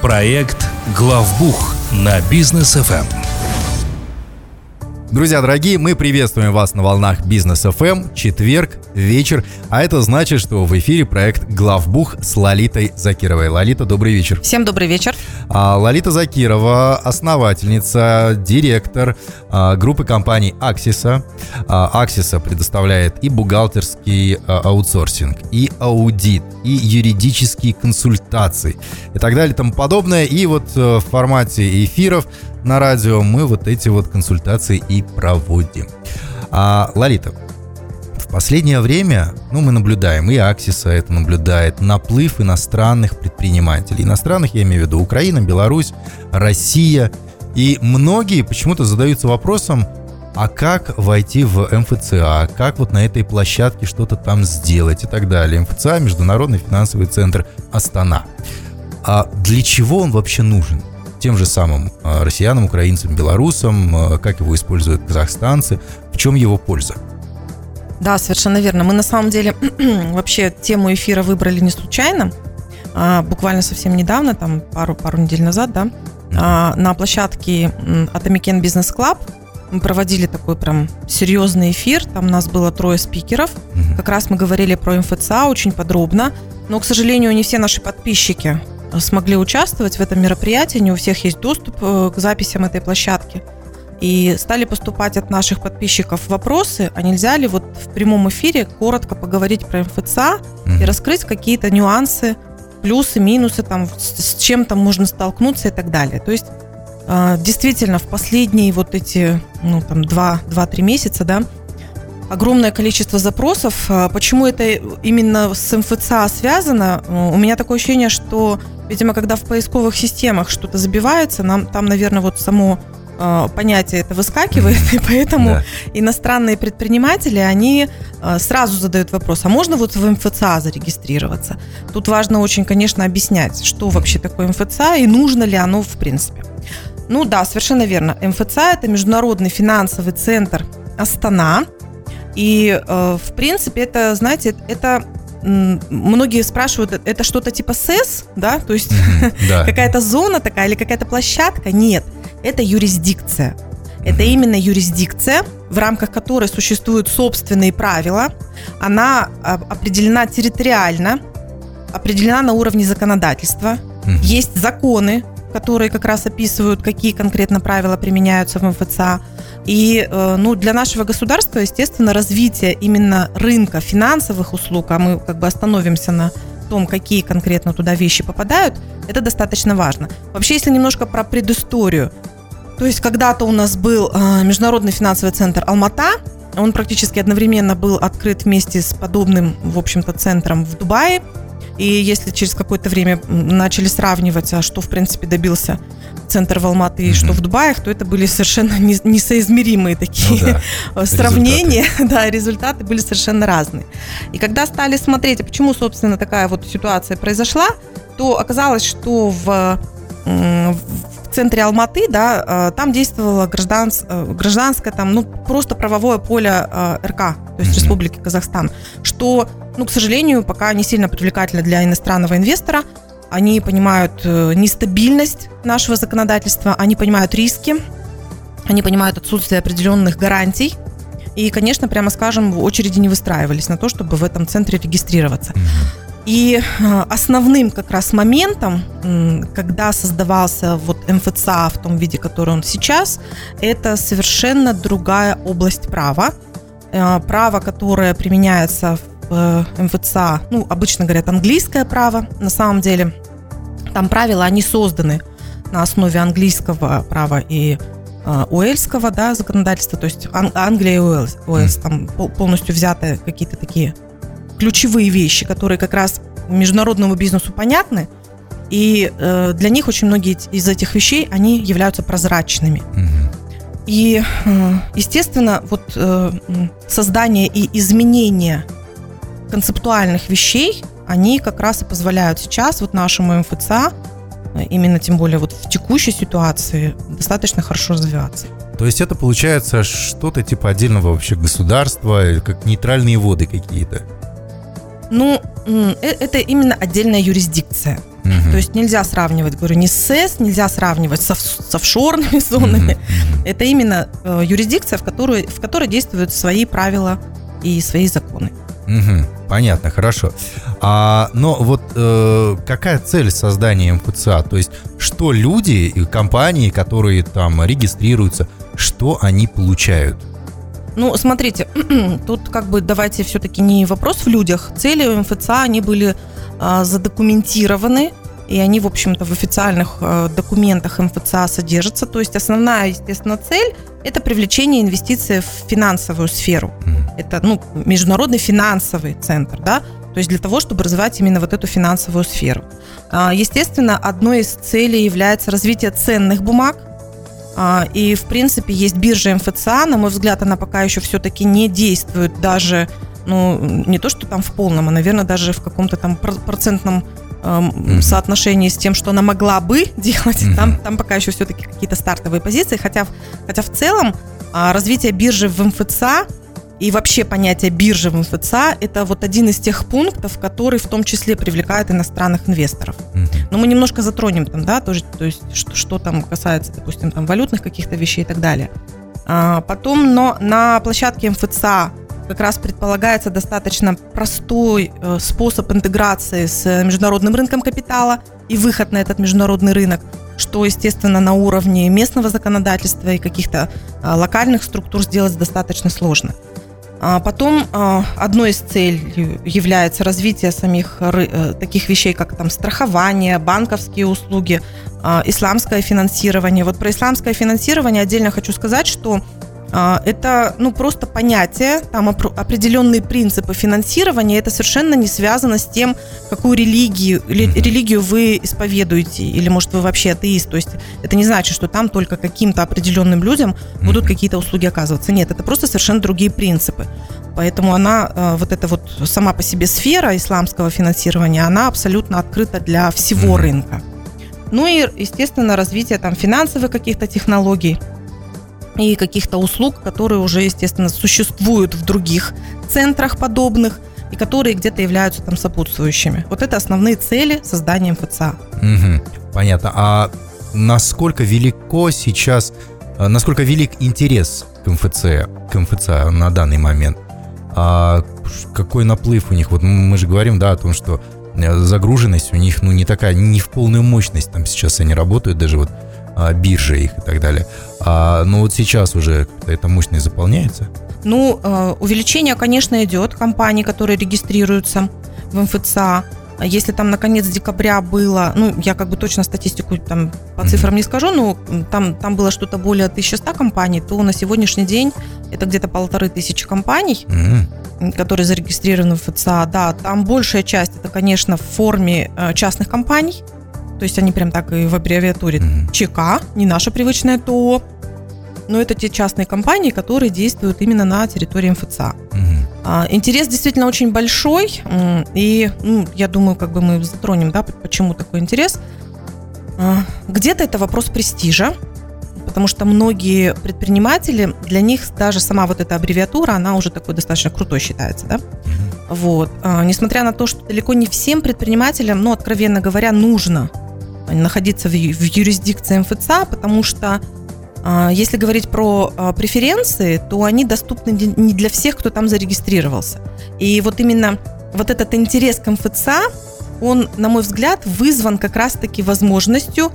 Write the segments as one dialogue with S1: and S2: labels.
S1: Проект «Главбух» на бизнес ФМ.
S2: Друзья дорогие, мы приветствуем вас на волнах Бизнес FM, четверг, вечер, а это значит, что в эфире проект «Главбух» с Лолитой Закировой. Лолита, добрый вечер.
S3: Всем добрый вечер.
S2: А, Лолита Закирова, основательница, директор а, группы компаний «Аксиса». А, «Аксиса» предоставляет и бухгалтерский аутсорсинг, и аудит, и юридические консультации и так далее и тому подобное. И вот э, в формате эфиров – на радио мы вот эти вот консультации и проводим. А, Лолита, в последнее время, ну, мы наблюдаем, и Аксиса это наблюдает, наплыв иностранных предпринимателей. Иностранных, я имею в виду Украина, Беларусь, Россия. И многие почему-то задаются вопросом, а как войти в МФЦА, как вот на этой площадке что-то там сделать и так далее. МФЦА – Международный финансовый центр Астана. А для чего он вообще нужен? Тем же самым а, россиянам, украинцам, белорусам, а, как его используют казахстанцы, в чем его польза?
S3: Да, совершенно верно. Мы на самом деле вообще тему эфира выбрали не случайно. А, буквально совсем недавно, там пару, пару недель назад, да, а, на площадке Atomic Business Club мы проводили такой прям серьезный эфир. Там у нас было трое спикеров. Как раз мы говорили про МФЦА очень подробно. Но, к сожалению, не все наши подписчики смогли участвовать в этом мероприятии, не у всех есть доступ э, к записям этой площадки. И стали поступать от наших подписчиков вопросы, а нельзя ли вот в прямом эфире коротко поговорить про МФЦА mm-hmm. и раскрыть какие-то нюансы, плюсы, минусы, там, с чем там можно столкнуться и так далее. То есть э, действительно в последние вот эти, ну, там, 2-3 месяца, да, огромное количество запросов. А почему это именно с МФЦА связано? У меня такое ощущение, что, видимо, когда в поисковых системах что-то забивается, нам там, наверное, вот само а, понятие это выскакивает, и поэтому да. иностранные предприниматели, они а, сразу задают вопрос, а можно вот в МФЦА зарегистрироваться? Тут важно очень, конечно, объяснять, что вообще такое МФЦА и нужно ли оно в принципе. Ну да, совершенно верно. МФЦА – это Международный финансовый центр Астана – и, э, в принципе, это, знаете, это многие спрашивают, это что-то типа СЭС, да, то есть да. какая-то зона такая или какая-то площадка? Нет, это юрисдикция. Это именно юрисдикция, в рамках которой существуют собственные правила. Она определена территориально, определена на уровне законодательства. Есть законы, которые как раз описывают, какие конкретно правила применяются в МФЦА. И э, ну, для нашего государства, естественно, развитие именно рынка финансовых услуг, а мы как бы остановимся на том, какие конкретно туда вещи попадают, это достаточно важно. Вообще, если немножко про предысторию, то есть когда-то у нас был э, Международный финансовый центр Алмата, он практически одновременно был открыт вместе с подобным, в общем-то, центром в Дубае. И если через какое-то время начали сравнивать, а что, в принципе, добился центр в Алматы и mm-hmm. что в Дубаях, то это были совершенно несоизмеримые такие ну, да. сравнения. Результаты. Да, результаты были совершенно разные. И когда стали смотреть, а почему, собственно, такая вот ситуация произошла, то оказалось, что в, в центре Алматы, да, э, там действовало гражданс, э, гражданское, там, ну, просто правовое поле э, РК, то есть mm-hmm. Республики Казахстан, что, ну, к сожалению, пока не сильно привлекательно для иностранного инвестора, они понимают нестабильность нашего законодательства, они понимают риски, они понимают отсутствие определенных гарантий. И, конечно, прямо скажем, в очереди не выстраивались на то, чтобы в этом центре регистрироваться. И э, основным как раз моментом, когда создавался вот МФЦА в том виде, который он сейчас, это совершенно другая область права. Э, право, которое применяется в э, МФЦА, ну, обычно говорят английское право, на самом деле там правила, они созданы на основе английского права и уэльского да, законодательства, то есть Ан- Англия и Уэльс, Уэльс там полностью взяты какие-то такие ключевые вещи, которые как раз международному бизнесу понятны, и э, для них очень многие из этих вещей, они являются прозрачными. И, э, естественно, вот э, создание и изменение концептуальных вещей, они как раз и позволяют сейчас вот нашему МФЦА, именно тем более вот в текущей ситуации, достаточно хорошо развиваться.
S2: То есть это получается что-то типа отдельного вообще государства, как нейтральные воды какие-то?
S3: Ну, э, это именно отдельная юрисдикция. Угу. То есть нельзя сравнивать, говорю, не с СЭС, нельзя сравнивать с, с офшорными зонами. Угу. Это именно э, юрисдикция, в которой, в которой действуют свои правила и свои законы.
S2: Угу. Понятно, хорошо. А, но вот э, какая цель создания МФЦА? То есть, что люди и компании, которые там регистрируются, что они получают?
S3: Ну, смотрите, тут как бы давайте все-таки не вопрос в людях. Цели у МФЦА, они были э, задокументированы, и они, в общем-то, в официальных э, документах МФЦА содержатся. То есть основная, естественно, цель – это привлечение инвестиций в финансовую сферу. Это ну, международный финансовый центр, да, то есть для того, чтобы развивать именно вот эту финансовую сферу. А, естественно, одной из целей является развитие ценных бумаг, а, и, в принципе, есть биржа МФЦА, на мой взгляд, она пока еще все-таки не действует даже, ну, не то, что там в полном, а, наверное, даже в каком-то там процентном mm-hmm. соотношении с тем, что она могла бы делать. Mm-hmm. Там, там пока еще все-таки какие-то стартовые позиции. Хотя, хотя в целом а, развитие биржи в МФЦА и вообще понятие биржи в МФЦА – это вот один из тех пунктов, который в том числе привлекает иностранных инвесторов. Но мы немножко затронем там, да, тоже, то есть что, что там касается, допустим, там валютных каких-то вещей и так далее. А, потом, но на площадке МФЦА как раз предполагается достаточно простой э, способ интеграции с международным рынком капитала и выход на этот международный рынок, что, естественно, на уровне местного законодательства и каких-то э, локальных структур сделать достаточно сложно. А потом э, одной из целей является развитие самих таких вещей, как там страхование, банковские услуги, исламское финансирование. Вот про исламское финансирование отдельно хочу сказать, что а, это ну, просто понятие, там определенные принципы финансирования. Это совершенно не связано с тем, какую религию, религию вы исповедуете, или, может, вы вообще атеист. То есть это не значит, что там только каким-то определенным людям будут какие-то услуги оказываться. Нет, это просто совершенно другие принципы. Поэтому она, а, вот эта вот сама по себе сфера исламского финансирования, она абсолютно открыта для всего рынка. Ну и, естественно, развитие там финансовых каких-то технологий – и каких-то услуг, которые уже, естественно, существуют в других центрах подобных и которые где-то являются там сопутствующими. Вот это основные цели создания МФЦА.
S2: Угу, понятно. А насколько велико сейчас, э, насколько велик интерес к МФЦ, к МФЦ на данный момент? А какой наплыв у них? Вот мы же говорим, да, о том, что э, загруженность у них, ну, не такая, не в полную мощность там сейчас они работают, даже вот а, биржи их и так далее. А, но вот сейчас уже эта мощность заполняется?
S3: Ну, э, увеличение, конечно, идет компаний, которые регистрируются в МФЦА. Если там на конец декабря было, ну, я как бы точно статистику там по цифрам не скажу, но там, там было что-то более 1100 компаний, то на сегодняшний день это где-то полторы тысячи компаний, mm-hmm. которые зарегистрированы в ФЦА. Да, там большая часть это, конечно, в форме э, частных компаний, то есть они прям так и в аббревиатуре mm-hmm. ЧК, не наша привычная ТО, но это те частные компании, которые действуют именно на территории МФЦА. Mm-hmm. Интерес действительно очень большой, и ну, я думаю, как бы мы затронем, да, почему такой интерес. А, где-то это вопрос престижа, потому что многие предприниматели, для них даже сама вот эта аббревиатура, она уже такой достаточно крутой считается, да. Вот. А, несмотря на то, что далеко не всем предпринимателям, ну, откровенно говоря, нужно находиться в, в юрисдикции МФЦА, потому что а, если говорить про а, преференции, то они доступны не для всех, кто там зарегистрировался. И вот именно вот этот интерес к МФЦА, он, на мой взгляд, вызван как раз-таки возможностью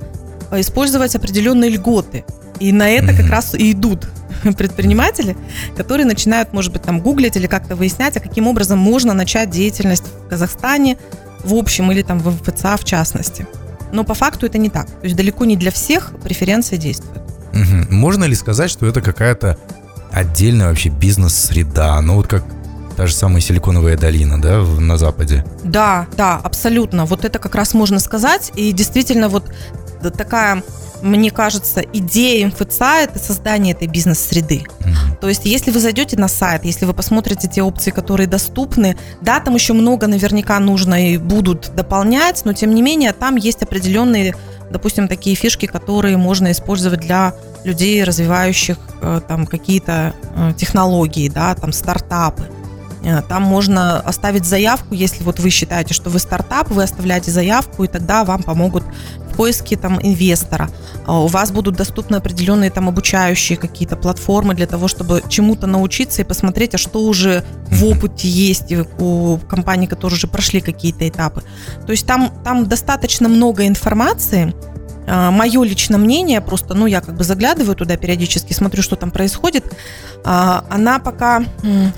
S3: а, использовать определенные льготы. И на это как раз и идут предприниматели, которые начинают, может быть, там гуглить или как-то выяснять, а каким образом можно начать деятельность в Казахстане в общем или там в МФЦА в частности. Но по факту это не так. То есть далеко не для всех преференции действуют.
S2: Угу. Можно ли сказать, что это какая-то отдельная вообще бизнес-среда? Ну вот как та же самая Силиконовая долина, да, на Западе?
S3: Да, да, абсолютно. Вот это как раз можно сказать. И действительно вот такая мне кажется, идея МФЦА – это создание этой бизнес-среды. Mm-hmm. То есть, если вы зайдете на сайт, если вы посмотрите те опции, которые доступны, да, там еще много наверняка нужно и будут дополнять, но тем не менее там есть определенные, допустим, такие фишки, которые можно использовать для людей, развивающих э, там какие-то э, технологии, да, там стартапы. Э, там можно оставить заявку, если вот вы считаете, что вы стартап, вы оставляете заявку, и тогда вам помогут поиске там инвестора. А у вас будут доступны определенные там обучающие какие-то платформы для того, чтобы чему-то научиться и посмотреть, а что уже в опыте есть у компаний, которые уже прошли какие-то этапы. То есть там, там достаточно много информации, Мое личное мнение, просто, ну, я как бы заглядываю туда периодически, смотрю, что там происходит. А, она пока,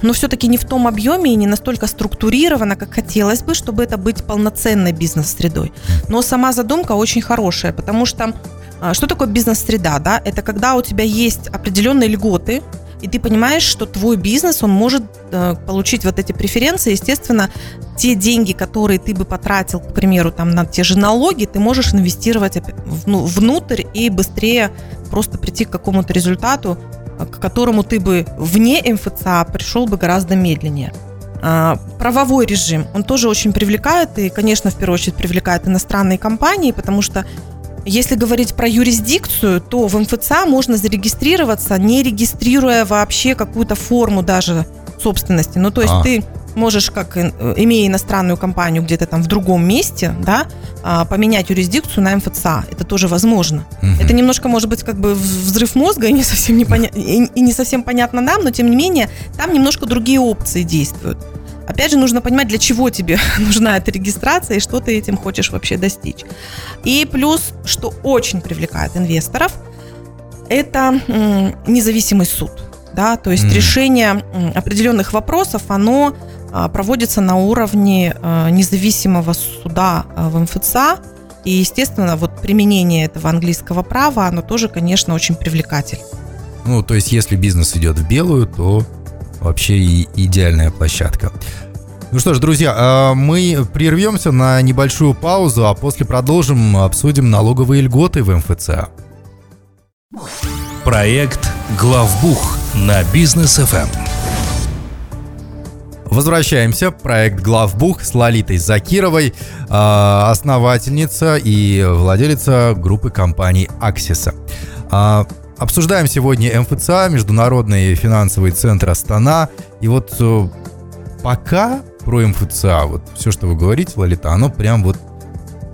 S3: ну, все-таки не в том объеме и не настолько структурирована, как хотелось бы, чтобы это быть полноценной бизнес-средой. Но сама задумка очень хорошая, потому что а, что такое бизнес-среда? Да? Это когда у тебя есть определенные льготы, и ты понимаешь, что твой бизнес, он может э, получить вот эти преференции, естественно, те деньги, которые ты бы потратил, к примеру, там на те же налоги, ты можешь инвестировать ну, внутрь и быстрее просто прийти к какому-то результату, э, к которому ты бы вне МФЦА пришел бы гораздо медленнее. А, правовой режим, он тоже очень привлекает, и, конечно, в первую очередь привлекает иностранные компании, потому что если говорить про юрисдикцию, то в МФЦА можно зарегистрироваться, не регистрируя вообще какую-то форму даже собственности. Ну, то есть а. ты можешь, как имея иностранную компанию где-то там в другом месте, да, а, поменять юрисдикцию на МФЦА. Это тоже возможно. Угу. Это немножко, может быть, как бы взрыв мозга и не совсем, непоня... и не совсем понятно нам, но тем не менее там немножко другие опции действуют. Опять же, нужно понимать, для чего тебе нужна эта регистрация и что ты этим хочешь вообще достичь. И плюс, что очень привлекает инвесторов, это независимый суд. Да, то есть mm. решение определенных вопросов, оно а, проводится на уровне а, независимого суда а, в МФЦА. И, естественно, вот применение этого английского права, оно тоже, конечно, очень привлекательно.
S2: Ну, то есть, если бизнес идет в белую, то вообще и идеальная площадка. Ну что ж, друзья, а, мы прервемся на небольшую паузу, а после продолжим, обсудим налоговые льготы в МФЦ.
S1: Проект «Главбух» на бизнес FM.
S2: Возвращаемся. Проект «Главбух» с Лолитой Закировой, а, основательница и владелица группы компаний «Аксиса». Обсуждаем сегодня МФЦА, Международный финансовый центр Астана. И вот э, пока про МФЦА, вот все, что вы говорите, Лолита, оно прям вот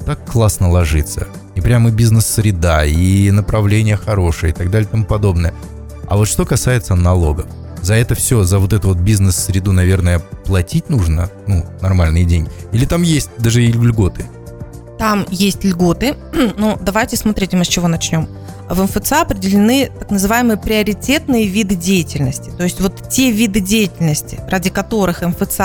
S2: так классно ложится. И прям и бизнес-среда, и направление хорошее, и так далее и тому подобное. А вот что касается налогов, за это все, за вот эту вот бизнес-среду, наверное, платить нужно, ну, нормальные деньги? Или там есть даже и льготы?
S3: Там есть льготы, но давайте смотрите, мы с чего начнем в МФЦ определены так называемые приоритетные виды деятельности. То есть вот те виды деятельности, ради которых МФЦ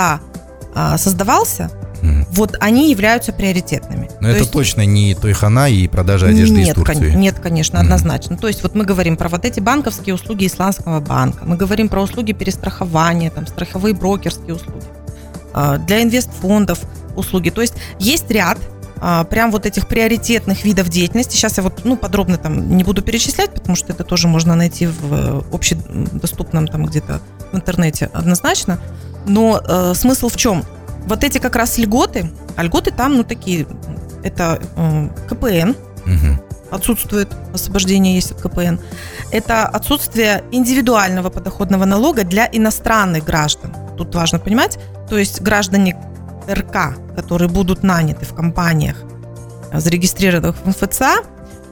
S3: а, создавался, Mm. Вот они являются приоритетными.
S2: Но То это есть... точно не той хана и продажа одежды
S3: нет,
S2: из Турции.
S3: Кон- нет, конечно, mm. однозначно. То есть вот мы говорим про вот эти банковские услуги исламского банка, мы говорим про услуги перестрахования, там, страховые брокерские услуги, а, для инвестфондов услуги. То есть есть ряд а, прям вот этих приоритетных видов деятельности. Сейчас я вот ну, подробно там не буду перечислять, потому что это тоже можно найти в э, общедоступном там где-то в интернете однозначно. Но э, смысл в чем? Вот эти как раз льготы, а льготы там, ну, такие, это э, КПН, угу. отсутствует освобождение есть от КПН. Это отсутствие индивидуального подоходного налога для иностранных граждан. Тут важно понимать, то есть граждане РК, которые будут наняты в компаниях, э, зарегистрированных в МФЦА,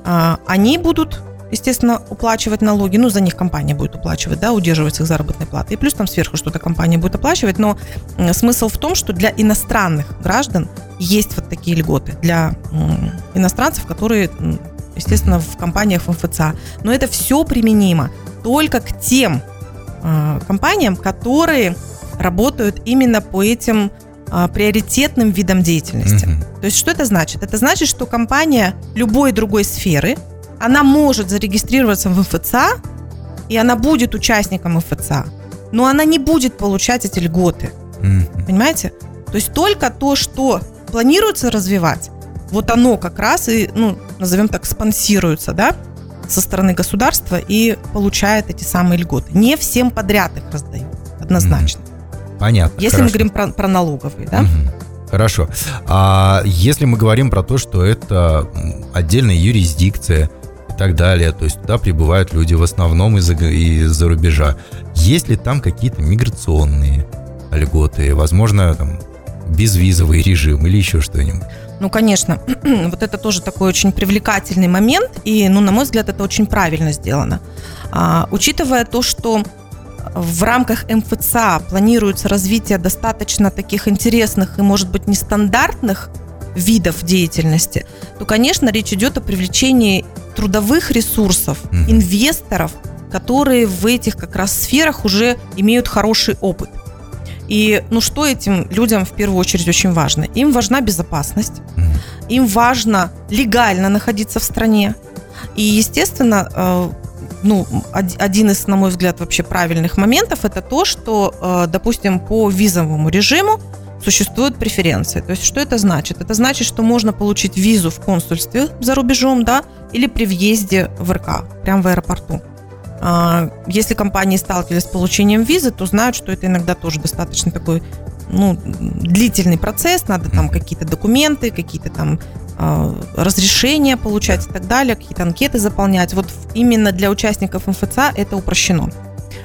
S3: а, они будут, естественно, уплачивать налоги, ну, за них компания будет уплачивать, да, удерживать их заработной платы, и плюс там сверху что-то компания будет оплачивать, но смысл в том, что для иностранных граждан есть вот такие льготы. Для иностранцев, которые, естественно, в компаниях в МФЦА. Но это все применимо только к тем а, компаниям, которые работают именно по этим а, приоритетным видом деятельности. Mm-hmm. То есть что это значит? Это значит, что компания любой другой сферы, она может зарегистрироваться в МФЦА, и она будет участником МФЦА, но она не будет получать эти льготы. Mm-hmm. Понимаете? То есть только то, что планируется развивать, вот оно как раз и, ну, назовем так, спонсируется, да, со стороны государства и получает эти самые льготы. Не всем подряд их раздают, однозначно. Mm-hmm.
S2: Понятно.
S3: Если хорошо. мы говорим про, про налоговые, да? Угу.
S2: Хорошо. А если мы говорим про то, что это отдельная юрисдикция и так далее, то есть туда прибывают люди в основном из-за из рубежа, есть ли там какие-то миграционные льготы, возможно, там, безвизовый режим или еще что-нибудь.
S3: Ну, конечно, вот это тоже такой очень привлекательный момент, и, ну, на мой взгляд, это очень правильно сделано. А, учитывая то, что в рамках МФЦА планируется развитие достаточно таких интересных и, может быть, нестандартных видов деятельности, то, конечно, речь идет о привлечении трудовых ресурсов, mm-hmm. инвесторов, которые в этих как раз сферах уже имеют хороший опыт. И ну что этим людям в первую очередь очень важно? Им важна безопасность, mm-hmm. им важно легально находиться в стране. И, естественно, э, ну, один из, на мой взгляд, вообще правильных моментов это то, что, э, допустим, по визовому режиму существуют преференции. То есть что это значит? Это значит, что можно получить визу в консульстве за рубежом, да, или при въезде в РК, прямо в аэропорту. А, если компании сталкивались с получением визы, то знают, что это иногда тоже достаточно такой ну, длительный процесс, надо там какие-то документы, какие-то там разрешения получать и так далее, какие-то анкеты заполнять. Вот именно для участников МФЦА это упрощено.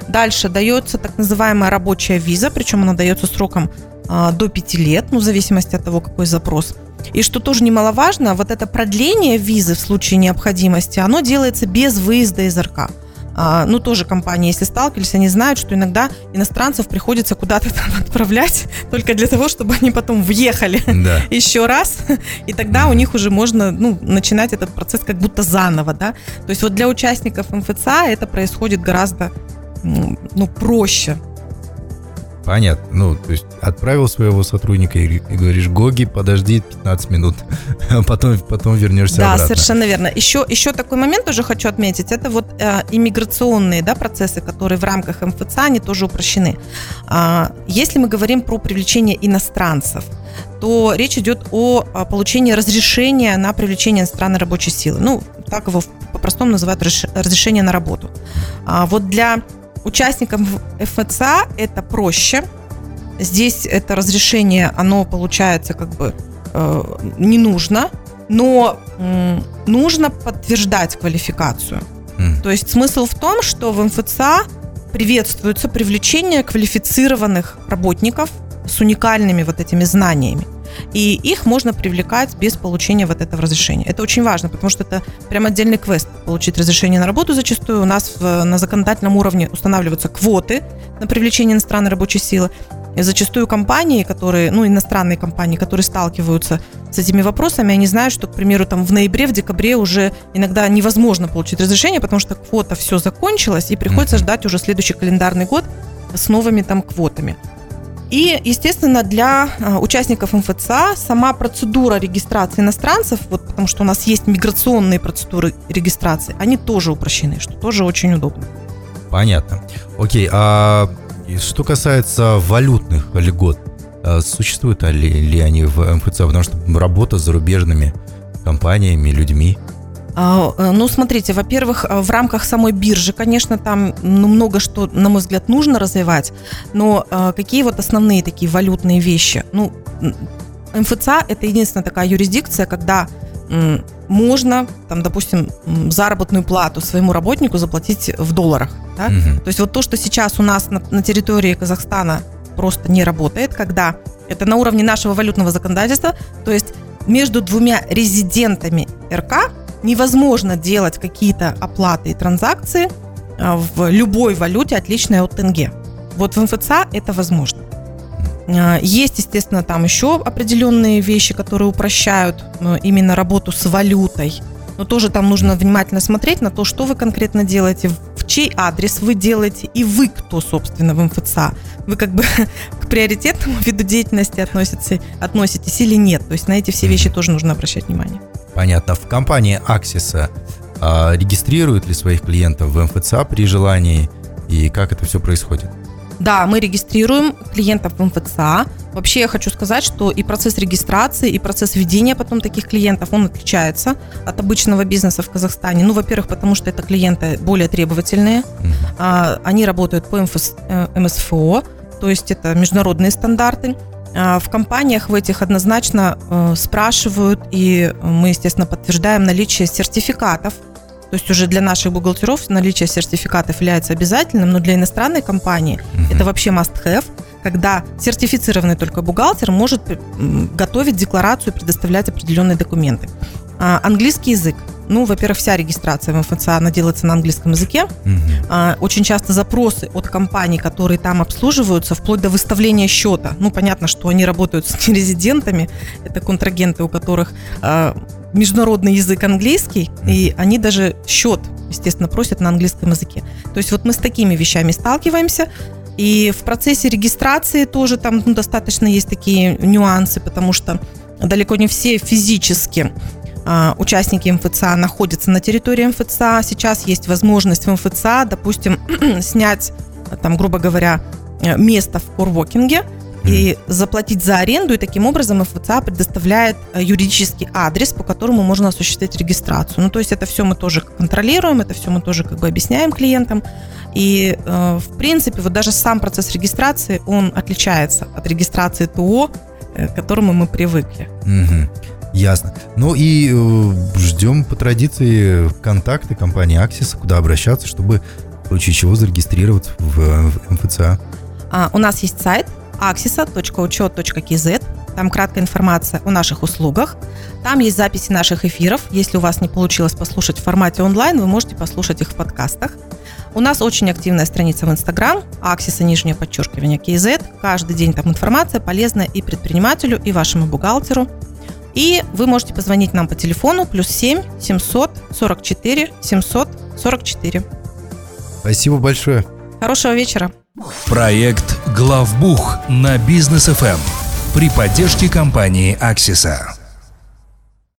S3: Дальше дается так называемая рабочая виза, причем она дается сроком э, до 5 лет, ну, в зависимости от того, какой запрос. И что тоже немаловажно, вот это продление визы в случае необходимости, оно делается без выезда из РК. А, ну, тоже компании, если сталкивались, они знают, что иногда иностранцев приходится куда-то там отправлять только для того, чтобы они потом въехали да. еще раз, и тогда у них уже можно, ну, начинать этот процесс как будто заново, да. То есть вот для участников МФЦА это происходит гораздо, ну, проще,
S2: Понятно. Ну, то есть отправил своего сотрудника и, и говоришь, Гоги, подожди 15 минут, а потом, потом вернешься
S3: да,
S2: обратно.
S3: Да, совершенно верно. Еще, еще такой момент тоже хочу отметить. Это вот э, иммиграционные да, процессы, которые в рамках МФЦ, они тоже упрощены. А, если мы говорим про привлечение иностранцев, то речь идет о, о получении разрешения на привлечение иностранной рабочей силы. Ну, так его по-простому называют разрешение на работу. А вот для Участникам ФЦА это проще. Здесь это разрешение, оно получается как бы э, не нужно, но э, нужно подтверждать квалификацию. Mm. То есть смысл в том, что в МФЦА приветствуется привлечение квалифицированных работников с уникальными вот этими знаниями и их можно привлекать без получения вот этого разрешения. Это очень важно, потому что это прям отдельный квест получить разрешение на работу зачастую. У нас в, на законодательном уровне устанавливаются квоты на привлечение иностранной рабочей силы. И зачастую компании, которые, ну, иностранные компании, которые сталкиваются с этими вопросами, они знают, что, к примеру, там в ноябре, в декабре уже иногда невозможно получить разрешение, потому что квота все закончилась, и приходится ждать уже следующий календарный год с новыми там квотами. И, естественно, для а, участников МФЦА сама процедура регистрации иностранцев, вот потому что у нас есть миграционные процедуры регистрации, они тоже упрощены, что тоже очень удобно.
S2: Понятно. Окей, а что касается валютных льгот, а, существуют ли, ли они в МФЦА? Потому что работа с зарубежными компаниями, людьми –
S3: ну, смотрите, во-первых, э, в рамках самой биржи, конечно, там ну, много что, на мой взгляд, нужно развивать, но э, какие вот основные такие валютные вещи? Ну, МФЦА – это единственная такая юрисдикция, когда можно, там, допустим, заработную плату своему работнику заплатить в долларах. Да? Угу. То есть вот то, что сейчас у нас на, на территории Казахстана просто не работает, когда это на уровне нашего валютного законодательства, то есть между двумя резидентами РК невозможно делать какие-то оплаты и транзакции а, в любой валюте, отличной от тенге. Вот в МФЦА это возможно. А, есть, естественно, там еще определенные вещи, которые упрощают ну, именно работу с валютой. Но тоже там нужно внимательно смотреть на то, что вы конкретно делаете, в чей адрес вы делаете и вы кто, собственно, в МФЦА. Вы как бы к приоритетному виду деятельности относитесь, относитесь или нет. То есть на эти все вещи тоже нужно обращать внимание.
S2: Понятно. В компании Axis а, регистрируют ли своих клиентов в МФЦА при желании и как это все происходит?
S3: Да, мы регистрируем клиентов в МФЦА. Вообще я хочу сказать, что и процесс регистрации, и процесс ведения потом таких клиентов, он отличается от обычного бизнеса в Казахстане. Ну, во-первых, потому что это клиенты более требовательные. Mm-hmm. Они работают по МСФО, то есть это международные стандарты. А, в компаниях в этих однозначно э, спрашивают, и мы, естественно, подтверждаем наличие сертификатов. То есть уже для наших бухгалтеров наличие сертификатов является обязательным, но для иностранной компании mm-hmm. это вообще must-have. когда сертифицированный только бухгалтер может готовить декларацию и предоставлять определенные документы. А, английский язык. Ну, во-первых, вся регистрация в МФЦА, она делается на английском языке. Угу. Очень часто запросы от компаний, которые там обслуживаются, вплоть до выставления счета. Ну, понятно, что они работают с нерезидентами, это контрагенты, у которых а, международный язык английский, и они даже счет, естественно, просят на английском языке. То есть вот мы с такими вещами сталкиваемся. И в процессе регистрации тоже там ну, достаточно есть такие нюансы, потому что далеко не все физически участники МФЦА находятся на территории МФЦА. Сейчас есть возможность в МФЦА, допустим, снять, там, грубо говоря, место в корвокинге и заплатить за аренду, и таким образом МФЦА предоставляет э, юридический адрес, по которому можно осуществить регистрацию. Ну, то есть это все мы тоже контролируем, это все мы тоже как бы объясняем клиентам. И, э, в принципе, вот даже сам процесс регистрации, он отличается от регистрации ТО, э, к которому мы привыкли.
S2: Угу. Ясно. Ну и э, ждем по традиции контакты компании Axis, куда обращаться, чтобы в случае чего зарегистрироваться в, в МФЦА.
S3: А, у нас есть сайт axisa.учет.kz. Там краткая информация о наших услугах. Там есть записи наших эфиров. Если у вас не получилось послушать в формате онлайн, вы можете послушать их в подкастах. У нас очень активная страница в Инстаграм, Аксиса, нижнее подчеркивание, KZ. Каждый день там информация полезная и предпринимателю, и вашему бухгалтеру. И вы можете позвонить нам по телефону плюс 7 744 744.
S2: Спасибо большое.
S3: Хорошего вечера.
S1: Проект «Главбух» на бизнес ФМ при поддержке компании «Аксиса».